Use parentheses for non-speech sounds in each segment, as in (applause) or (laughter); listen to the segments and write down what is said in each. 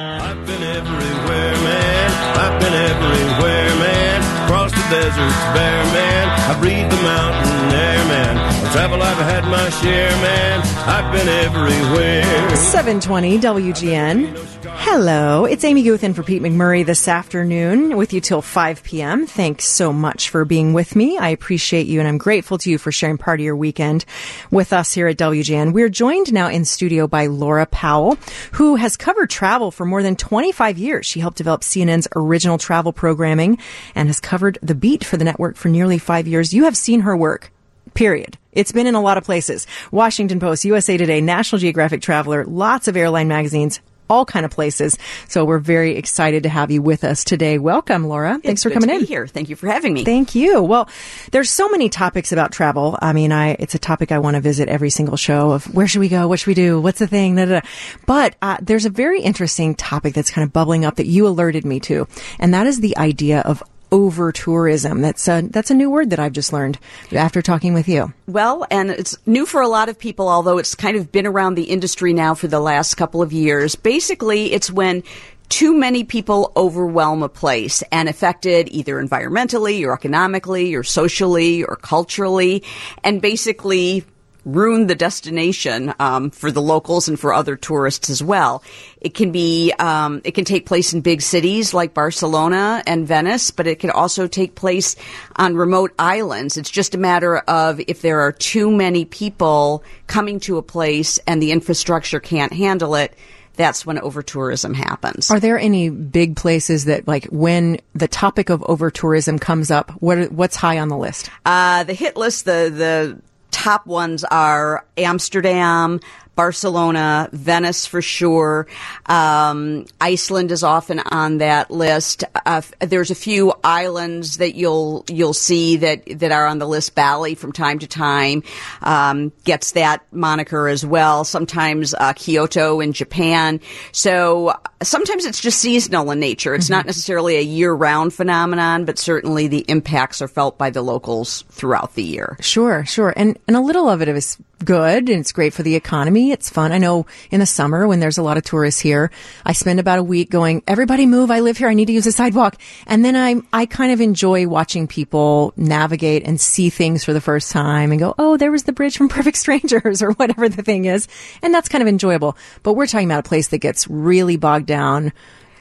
I've been everywhere, man. I've been everywhere, man. Across the deserts bare, man. I breathe the mountain air, man. I travel, I've had my share, man. I've been everywhere. 720 WGN. Hello, it's Amy Guth in for Pete McMurray this afternoon with you till 5 p.m. Thanks so much for being with me. I appreciate you and I'm grateful to you for sharing part of your weekend with us here at WGN. We're joined now in studio by Laura Powell, who has covered travel for more than 25 years. She helped develop CNN's original travel programming and has covered the beat for the network for nearly five years. You have seen her work. Period. It's been in a lot of places. Washington Post, USA Today, National Geographic Traveler, lots of airline magazines, all kind of places. So we're very excited to have you with us today. Welcome, Laura. Thanks for coming to in. Here. Thank you for having me. Thank you. Well, there's so many topics about travel. I mean, I it's a topic I want to visit every single show of where should we go, what should we do, what's the thing, da, da, da. But uh, there's a very interesting topic that's kind of bubbling up that you alerted me to, and that is the idea of over tourism. That's a, that's a new word that I've just learned after talking with you. Well, and it's new for a lot of people, although it's kind of been around the industry now for the last couple of years. Basically, it's when too many people overwhelm a place and affected either environmentally or economically or socially or culturally and basically ruin the destination um, for the locals and for other tourists as well. It can be um, it can take place in big cities like Barcelona and Venice, but it can also take place on remote islands. It's just a matter of if there are too many people coming to a place and the infrastructure can't handle it. That's when over tourism happens. Are there any big places that, like, when the topic of over tourism comes up, what are, what's high on the list? Uh, the hit list, the the top ones are Amsterdam, Barcelona, Venice for sure. Um, Iceland is often on that list. Uh, there's a few islands that you'll you'll see that that are on the list. Bali from time to time um, gets that moniker as well. Sometimes uh, Kyoto in Japan. So sometimes it's just seasonal in nature. It's not necessarily a year-round phenomenon, but certainly the impacts are felt by the locals throughout the year. Sure, sure. And and a little of it is good and it's great for the economy. It's fun. I know in the summer when there's a lot of tourists here, I spend about a week going, everybody move. I live here. I need to use a sidewalk. And then I, I kind of enjoy watching people navigate and see things for the first time and go, oh, there was the bridge from Perfect Strangers (laughs) or whatever the thing is. And that's kind of enjoyable. But we're talking about a place that gets really bogged down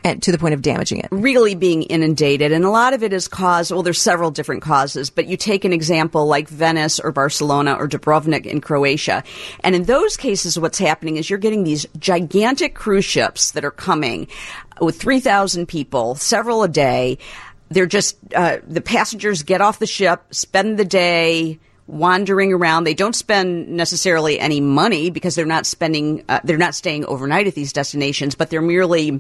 and to the point of damaging it. really being inundated. And a lot of it is caused, well, there's several different causes, but you take an example like Venice or Barcelona or Dubrovnik in Croatia. And in those cases, what's happening is you're getting these gigantic cruise ships that are coming with 3,000 people, several a day. They're just, uh, the passengers get off the ship, spend the day, wandering around. They don't spend necessarily any money because they're not spending, uh, they're not staying overnight at these destinations, but they're merely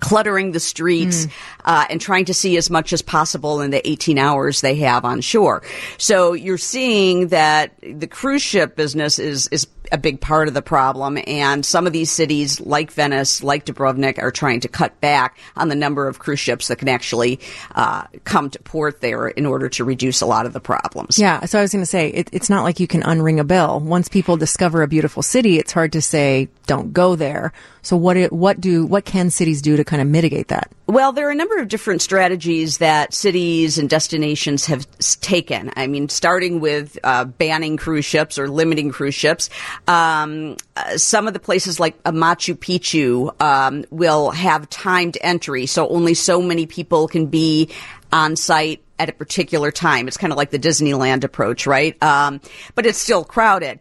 cluttering the streets uh, and trying to see as much as possible in the 18 hours they have on shore. So you're seeing that the cruise ship business is is a big part of the problem, and some of these cities, like Venice, like Dubrovnik, are trying to cut back on the number of cruise ships that can actually uh, come to port there in order to reduce a lot of the problems. Yeah. So I was going to say, it, it's not like you can unring a bell. Once people discover a beautiful city, it's hard to say, don't go there. So what, what do, what can cities do to kind of mitigate that? Well, there are a number of different strategies that cities and destinations have taken. I mean, starting with uh, banning cruise ships or limiting cruise ships. Um, uh, some of the places like uh, Machu Picchu um, will have timed entry, so only so many people can be on site at a particular time. It's kind of like the Disneyland approach, right? Um, but it's still crowded.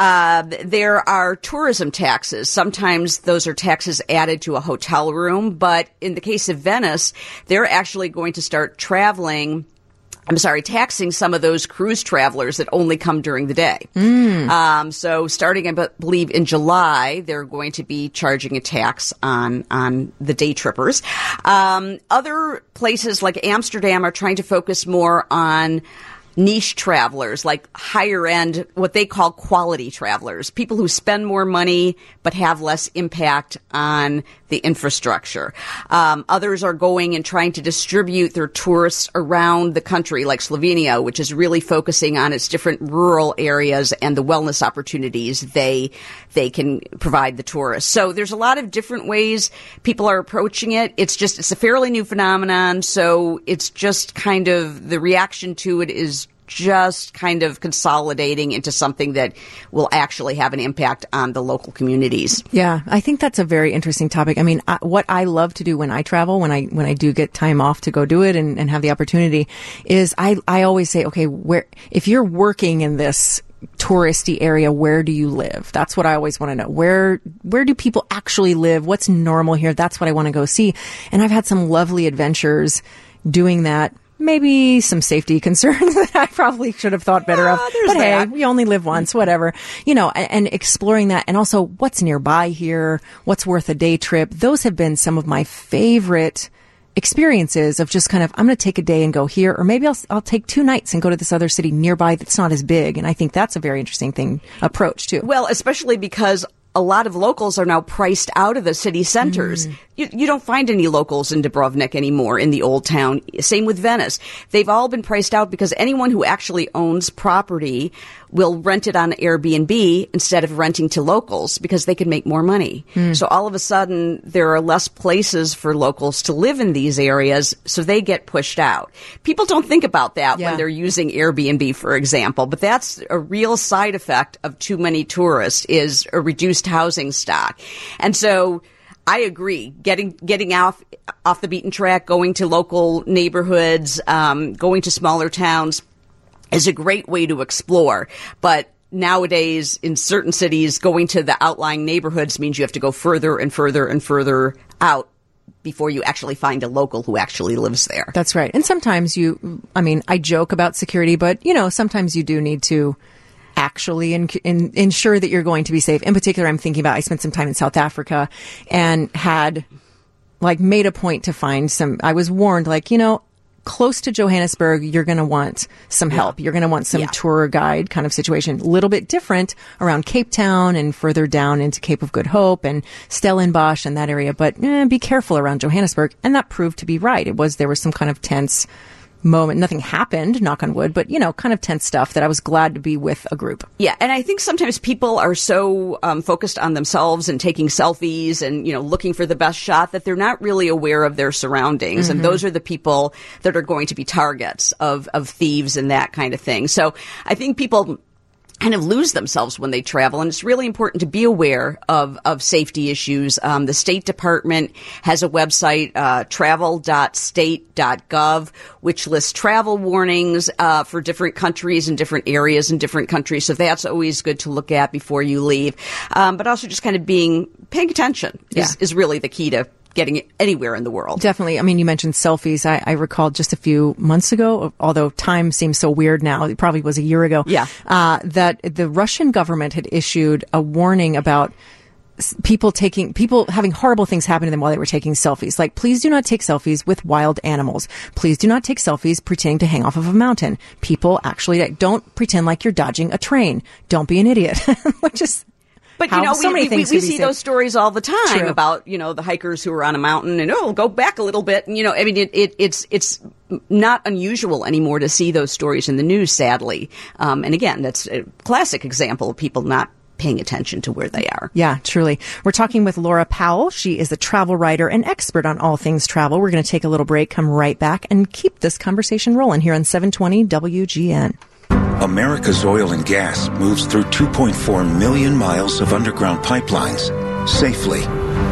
Uh, there are tourism taxes. Sometimes those are taxes added to a hotel room, but in the case of Venice, they're actually going to start traveling. I'm sorry, taxing some of those cruise travelers that only come during the day. Um, so starting, I believe, in July, they're going to be charging a tax on on the day trippers. Um, other places like Amsterdam are trying to focus more on niche travelers, like higher end, what they call quality travelers, people who spend more money but have less impact on the infrastructure. Um, others are going and trying to distribute their tourists around the country, like Slovenia, which is really focusing on its different rural areas and the wellness opportunities they they can provide the tourists. So there's a lot of different ways people are approaching it. It's just it's a fairly new phenomenon, so it's just kind of the reaction to it is just kind of consolidating into something that will actually have an impact on the local communities. Yeah, I think that's a very interesting topic. I mean, I, what I love to do when I travel, when I when I do get time off to go do it and, and have the opportunity, is I I always say, okay, where if you're working in this touristy area where do you live? That's what i always want to know. Where where do people actually live? What's normal here? That's what i want to go see. And i've had some lovely adventures doing that maybe some safety (laughs) concerns that I probably should have thought better of. But hey, we only live once, whatever. You know, and, and exploring that and also what's nearby here, what's worth a day trip. Those have been some of my favorite experiences of just kind of, I'm going to take a day and go here, or maybe I'll, I'll take two nights and go to this other city nearby that's not as big. And I think that's a very interesting thing, approach too. Well, especially because a lot of locals are now priced out of the city centers. Mm. You, you don't find any locals in Dubrovnik anymore in the old town. Same with Venice. They've all been priced out because anyone who actually owns property will rent it on Airbnb instead of renting to locals because they can make more money. Hmm. So all of a sudden, there are less places for locals to live in these areas, so they get pushed out. People don't think about that Yeah. when they're using Airbnb, for example, but that's a real side effect of too many tourists is a reduced housing stock. And so I agree. Getting getting off off the beaten track, going to local neighborhoods, um, going to smaller towns is a great way to explore. But nowadays, in certain cities, going to the outlying neighborhoods means you have to go further and further and further out before you actually find a local who actually lives there. That's right. And sometimes you, I mean, I joke about security, but you know, sometimes you do need to actually in, in, ensure that you're going to be safe. In particular, I'm thinking about, I spent some time in South Africa and had like made a point to find some, I was warned, like, you know, close to Johannesburg, you're going to want some help. You're going to want some Yeah. tour guide kind of situation. A little bit different around Cape Town and further down into Cape of Good Hope and Stellenbosch and that area. But eh, be careful around Johannesburg. And that proved to be right. It was, there was some kind of tense moment. Nothing happened, knock on wood, but you know, kind of tense stuff that I was glad to be with a group. Yeah, and I think sometimes people are so um, focused on themselves and taking selfies and you know looking for the best shot that they're not really aware of their surroundings, and those are the people that are going to be targets of of thieves and that kind of thing. So I think people kind of lose themselves when they travel. And it's really important to be aware of, of safety issues. Um, the State Department has a website, uh, travel.state.gov, which lists travel warnings, uh, for different countries and different areas in different countries. So that's always good to look at before you leave. Um, but also just kind of being, paying attention is, Yeah. is really the key to getting anywhere in the world. Definitely. I mean, you mentioned selfies. I, I recall just a few months ago, although time seems so weird now, it probably was a year ago. Yeah. Uh, that the Russian government had issued a warning about people taking, people having horrible things happen to them while they were taking selfies. Like, please do not take selfies with wild animals. Please do not take selfies pretending to hang off of a mountain. People actually don't pretend like you're dodging a train. Don't be an idiot. (laughs) Which is, But how you know, so we, we, things we see those stories all the time True. about you know the hikers who are on a mountain and oh, go back a little bit. And you know, I mean, it, it, it's it's not unusual anymore to see those stories in the news. Sadly, um, and again, that's a classic example of people not paying attention to where they are. Yeah, truly. We're talking with Laura Powell. She is a travel writer and expert on all things travel. We're going to take a little break, come right back, and keep this conversation rolling here on 720 WGN. America's oil and gas moves through 2.4 million miles of underground pipelines safely.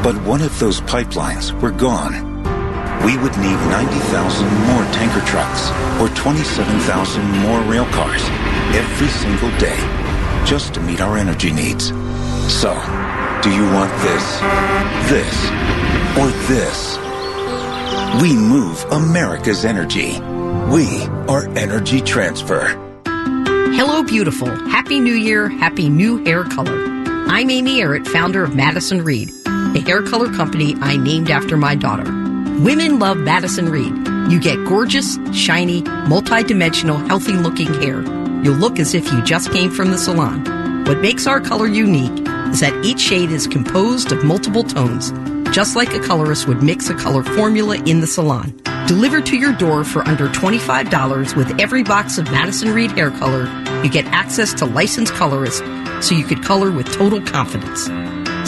But one of those pipelines were gone? We would need 90,000 more tanker trucks or 27,000 more rail cars every single day just to meet our energy needs. So, do you want this, this, or this? We move America's energy. We are Energy Transfer. Hello, beautiful. Happy New Year. Happy new hair color. I'm Amy Errett, founder of Madison Reed, a hair color company I named after my daughter. Women love Madison Reed. You get gorgeous, shiny, multi-dimensional, healthy-looking hair. You'll look as if you just came from the salon. What makes our color unique is that each shade is composed of multiple tones, just like a colorist would mix a color formula in the salon. Delivered to your door for under $25 with every box of Madison Reed hair color, you get access to licensed colorists so you could color with total confidence.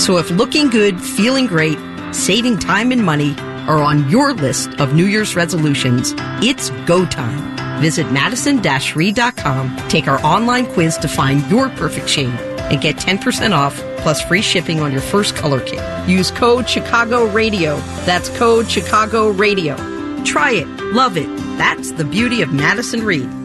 So if looking good, feeling great, saving time and money are on your list of New Year's resolutions, it's go time. Visit madison-reed.com, take our online quiz to find your perfect shade, and get 10% off plus free shipping on your first color kit. Use code Chicago Radio. That's code Chicago Radio. Try it. Love it. That's the beauty of Madison Reed.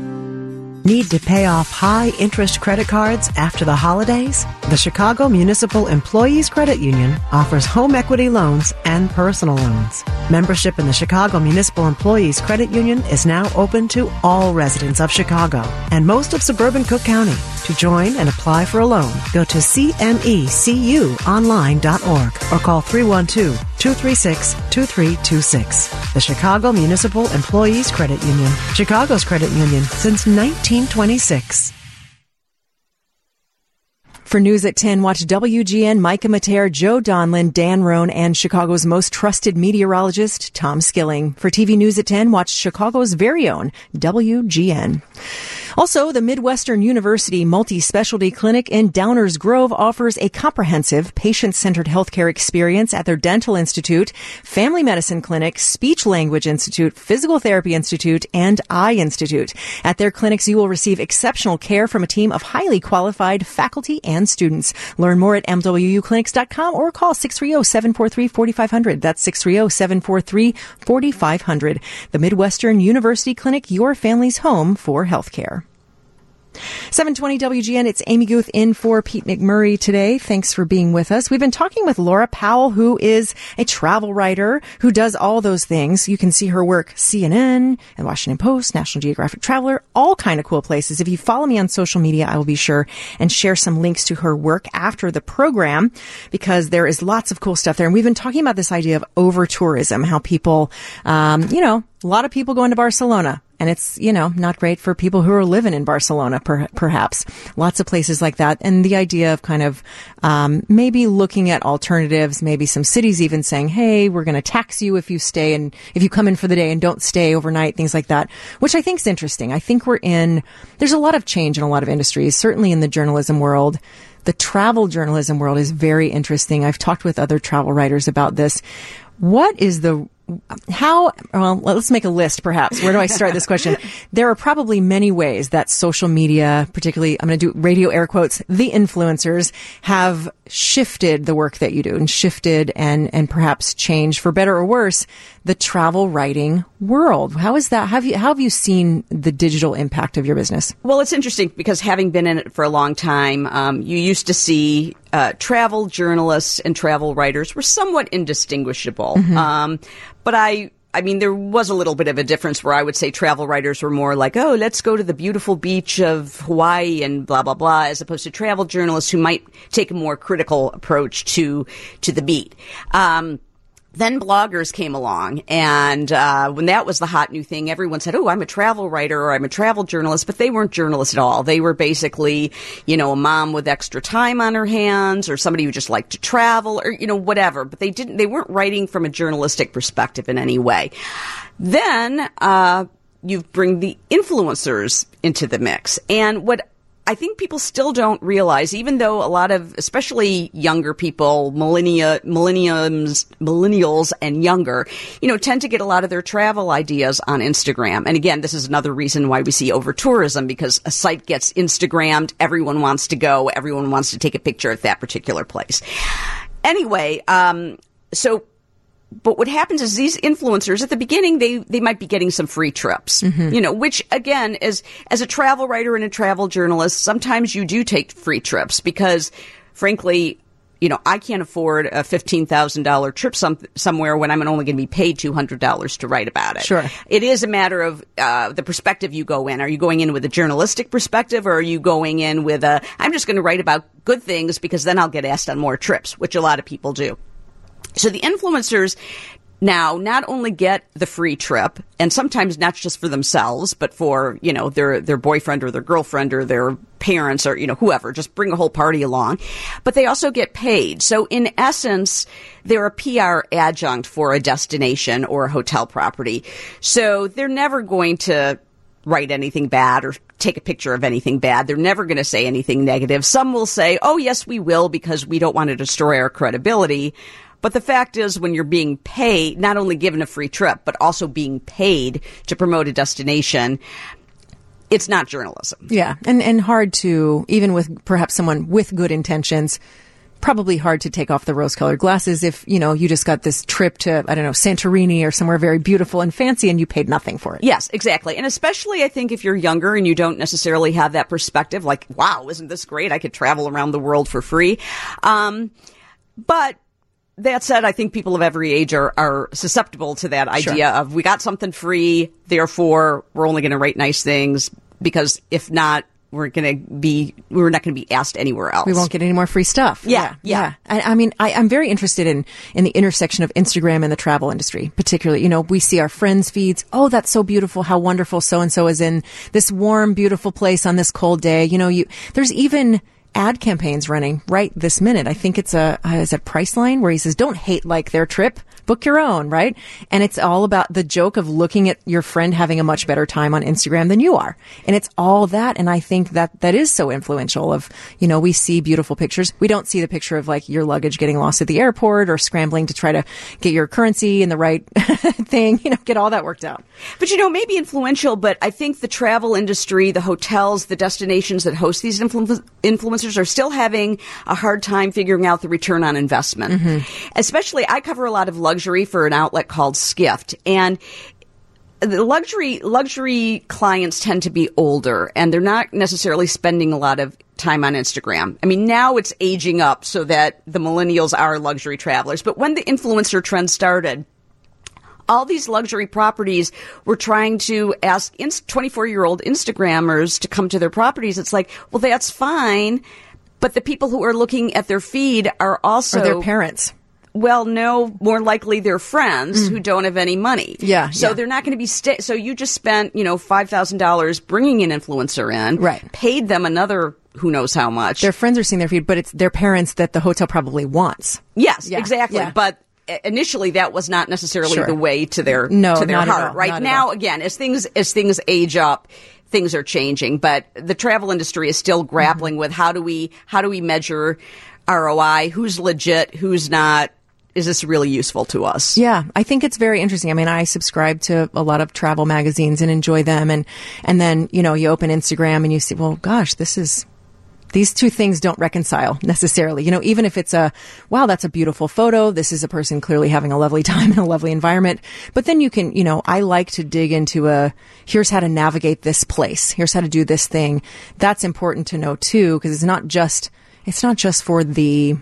Need to pay off high interest credit cards after the holidays? The Chicago Municipal Employees Credit Union offers home equity loans and personal loans. Membership in the Chicago Municipal Employees Credit Union is now open to all residents of Chicago and most of suburban Cook County. To join and apply for a loan, go to cmecuonline.org or call 312 236 2326. The Chicago Municipal Employees Credit Union, Chicago's credit union since 1926. For News at 10, watch WGN, Micah Materre, Joe Donlon, Dan Roan, and Chicago's most trusted meteorologist, Tom Skilling. For TV News at 10, watch Chicago's very own WGN. Also, the Midwestern University Multi-Specialty Clinic in Downers Grove offers a comprehensive patient-centered healthcare experience at their Dental Institute, Family Medicine Clinic, Speech Language Institute, Physical Therapy Institute, and Eye Institute. At their clinics, you will receive exceptional care from a team of highly qualified faculty and students. Learn more at MWUclinics.com or call 630-743-4500. That's 630-743-4500. The Midwestern University Clinic, your family's home for healthcare. 720 WGN, it's Amy Guth in for Pete McMurray today. Thanks for being with us. We've been talking with Laura Powell, who is a travel writer who does all those things. You can see her work CNN and Washington Post, National Geographic Traveler, all kind of cool places. If you follow me on social media, I will be sure and share some links to her work after the program because there is lots of cool stuff there. And we've been talking about this idea of over tourism, how people, um, you know, a lot of people going to Barcelona and it's you know not great for people who are living in Barcelona, per, perhaps lots of places like that. And the idea of kind of um, maybe looking at alternatives, maybe some cities even saying, "Hey, we're going to tax you if you stay and if you come in for the day and don't stay overnight," things like that, which I think is interesting. I think we're in there's a lot of change in a lot of industries, certainly in the journalism world. The travel journalism world is very interesting. I've talked with other travel writers about this. What is the how well let's make a list perhaps. Where do i start this question? (laughs) There are probably many ways that social media particularly i'm going to do radio air quotes the influencers have shifted the work that you do and shifted and and perhaps changed for better or worse the travel writing world. How is that how have you how have you seen the digital impact of your business? Well it's interesting because having been in it for a long time um, you used to see uh, travel journalists and travel writers were somewhat indistinguishable. Mm-hmm. Um, but I, I mean, there was a little bit of a difference where I would say travel writers were more like, oh, let's go to the beautiful beach of Hawaii and blah, blah, blah, as opposed to travel journalists who might take a more critical approach to, to the beat. Um, then bloggers came along, and uh, when that was the hot new thing, everyone said, "Oh, I'm a travel writer or I'm a travel journalist," but they weren't journalists at all. They were basically, you know, a mom with extra time on her hands, or somebody who just liked to travel, or you know, whatever. But they didn't. They weren't writing from a journalistic perspective in any way. Then uh, you bring the influencers into the mix, and what I think people still don't realize, even though a lot of, especially younger people, millennia, millenniums, millennials and younger, you know, tend to get a lot of their travel ideas on Instagram. And again, this is another reason why we see over tourism because a site gets Instagrammed, everyone wants to go, everyone wants to take a picture at that particular place. Anyway, um, so but what happens is these influencers at the beginning they they might be getting some free trips mm-hmm. you know which again as as a travel writer and a travel journalist sometimes you do take free trips because frankly you know, I can't afford a fifteen thousand dollar trip some, somewhere when I'm only going to be paid two hundred dollars to write about it. Sure, it is a matter of uh, the perspective you go in. Are you going in with a journalistic perspective, or are you going in with a I'm just going to write about good things because then I'll get asked on more trips, which a lot of people do. So the influencers now not only get the free trip and sometimes not just for themselves but for you know their their boyfriend or their girlfriend or their parents or you know whoever just bring a whole party along but they also get paid so in essence they're a PR adjunct for a destination or a hotel property so they're never going to write anything bad or take a picture of anything bad. They're never going to say anything negative. Some will say, oh, yes, we will because we don't want to destroy our credibility. But the fact is, when you're being paid, not only given a free trip, but also being paid to promote a destination, it's not journalism. Yeah, and and hard to even with perhaps someone with good intentions. Probably hard to take off the rose-colored glasses if you know you just got this trip to I don't know Santorini or somewhere very beautiful and fancy and you paid nothing for it. Yes, exactly. And especially I think if you're younger and you don't necessarily have that perspective, like, wow, isn't this great? I could travel around the world for free. Um, but that said, I think people of every age are, are susceptible to that idea Sure. of we got something free, therefore we're only going to write nice things because if not, we're going to be we're not going to be asked anywhere else. We won't get any more free stuff. Yeah, yeah. I, I mean, I, I'm very interested in in the intersection of Instagram and the travel industry, particularly. You know, we see our friends' feeds. Oh, that's so beautiful! How wonderful so and so is in this warm, beautiful place on this cold day. You know, you there's even ad campaigns running right this minute. I think it's a uh, is it Priceline where he says, "Don't hate like their trip." Book your own, right? And it's all about the joke of looking at your friend having a much better time on Instagram than you are. And it's all that. And I think that that is so influential of, you know, we see beautiful pictures. We don't see the picture of like your luggage getting lost at the airport or scrambling to try to get your currency in the right (laughs) thing, you know, get all that worked out. But you know, maybe influential, but I think the travel industry, the hotels, the destinations that host these influ- influencers are still having a hard time figuring out the return on investment. Mm-hmm. Especially, I cover a lot of luxury for an outlet called Skift, and the luxury luxury clients tend to be older and they're not necessarily spending a lot of time on Instagram. I mean, now it's aging up so that the millennials are luxury travelers, but when the influencer trend started, all these luxury properties were trying to ask 24 year old Instagrammers to come to their properties. It's like, well, that's fine. But the people who are looking at their feed are also Or their parents. well, no, more likely their friends who don't have any money. Mm. Yeah, So yeah. they're not going to be sta- so you just spent, you know, $5,000 bringing an influencer in. Right. Paid them another who knows how much. Their friends are seeing their feed, but it's their parents that the hotel probably wants. Yes, Yeah, exactly. yeah. But initially that was not necessarily Sure. the way to their No, to their heart. all, Right now, again, as things as things age up, things are changing. But the travel industry is still grappling Mm-hmm. with how do we how do we measure ROI? Who's legit? Who's not? Is this really useful to us? Yeah, I think it's very interesting. I mean, I subscribe to a lot of travel magazines and enjoy them, and and then you know you open Instagram and you see, well, gosh, this is these two things don't reconcile necessarily. You know, even if it's a wow, that's a beautiful photo. This is a person clearly having a lovely (laughs) time in a lovely environment. But then you can, you know, I like to dig into a here's how to navigate this place. Here's how to do this thing. That's important to know too, because it's not just it's not just for the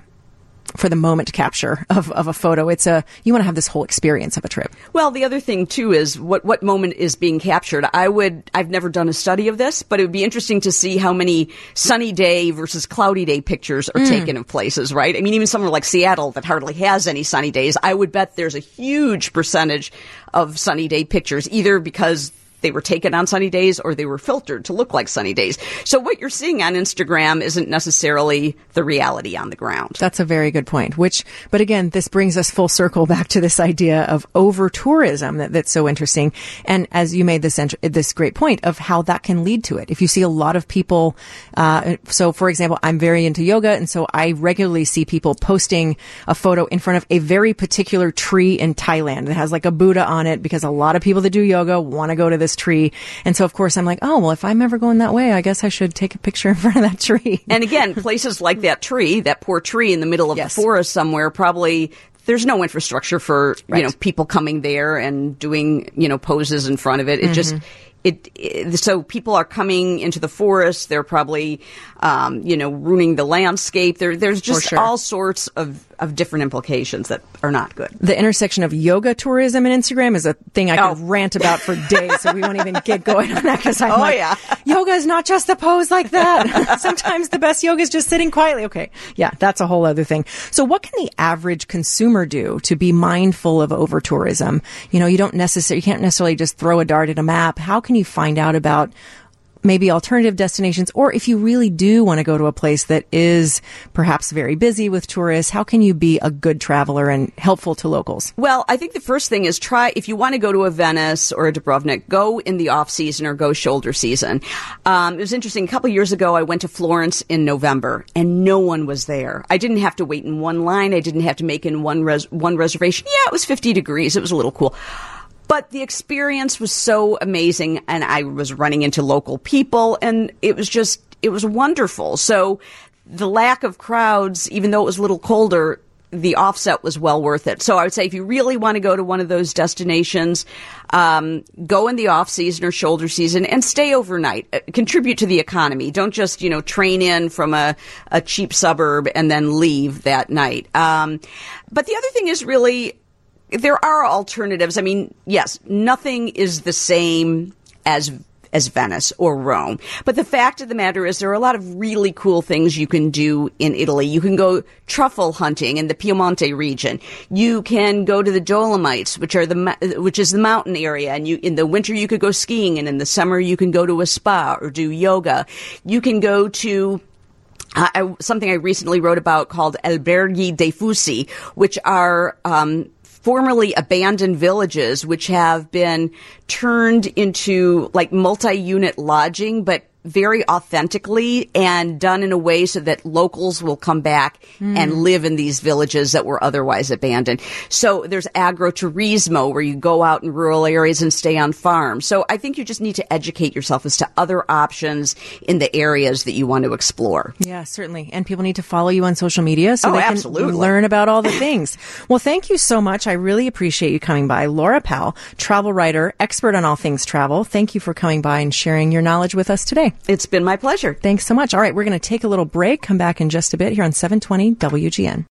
for the moment capture of, of a photo. It's a you want to have this whole experience of a trip. Well, the other thing too is what what moment is being captured. I would I've never done a study of this, but it would be interesting to see how many sunny day versus cloudy day pictures are mm. taken of places, right? I mean, even somewhere like Seattle that hardly has any sunny days, I would bet there's a huge percentage of sunny day pictures either because they were taken on sunny days or they were filtered to look like sunny days. So what you're seeing on Instagram isn't necessarily the reality on the ground. That's a very good point. Which, but again, this brings us full circle back to this idea of over tourism that, that's so interesting. And as you made this this great point of how that can lead to it. If you see a lot of people, uh, so for example, I'm very into yoga, and so I regularly see people posting a photo in front of a very particular tree in Thailand that has like a Buddha on it because a lot of people that do yoga want to go to this tree. And so, of course, I'm like, oh well, if I'm ever going that way, I guess I should take a picture in front of that tree. And again, (laughs) places like that tree, that poor tree in the middle of Yes. the forest somewhere, probably there's no infrastructure for Right. you know people coming there and doing you know poses in front of it. It just it, it so people are coming into the forest. They're probably um, you know ruining the landscape. There there's just sure. all sorts of of different implications that are not good. The intersection of yoga tourism and Instagram is a thing I could Oh. rant about for days, so we won't even get going on that because I'm Oh, like, yeah. yoga is not just a pose like that. (laughs) Sometimes the best yoga is just sitting quietly. Okay, yeah, that's a whole other thing. So, what can the average consumer do to be mindful of over tourism? You know, you don't necessarily, you can't necessarily just throw a dart at a map. How can you find out about maybe alternative destinations, or if you really do want to go to a place that is perhaps very busy with tourists, how can you be a good traveler and helpful to locals? Well, I think the first thing is try if you want to go to a Venice or a Dubrovnik, go in the off season or go shoulder season. Um, it was interesting. A couple years ago, I went to Florence in November, and no one was there. I didn't have to wait in one line. I didn't have to make in one res- one reservation. Yeah, it was fifty degrees. It was a little cool. But the experience was so amazing, and I was running into local people, and it was just, it was wonderful. So the lack of crowds, even though it was a little colder, the offset was well worth it. So I would say if you really want to go to one of those destinations, um, go in the off season or shoulder season and stay overnight. Uh, contribute to the economy. Don't just you know train in from a, a cheap suburb and then leave that night. Um, but the other thing is really there are alternatives. I mean, yes, nothing is the same as as Venice or Rome. But the fact of the matter is there are a lot of really cool things you can do in Italy. You can go truffle hunting in the Piemonte region. You can go to the Dolomites, which are the which is the mountain area and you in the winter you could go skiing and in the summer you can go to a spa or do yoga. You can go to I, something I recently wrote about called alberghi diffusi, which are um, formerly abandoned villages which have been turned into like multi-unit lodging, but very authentically and done in a way so that locals will come back hmm. and live in these villages that were otherwise abandoned. So there's agroturismo where you go out in rural areas and stay on farms. So I think you just need to educate yourself as to other options in the areas that you want to explore. Yeah, certainly. And people need to follow you on social media so Oh, they can absolutely. learn about all the things. well, thank you so much. I really appreciate you coming by. Laura Powell, travel writer, expert on all things travel. Thank you for coming by and sharing your knowledge with us It's been my pleasure. Thanks so much. All right, we're going to take a little break, come back in just a bit here on 720 WGN.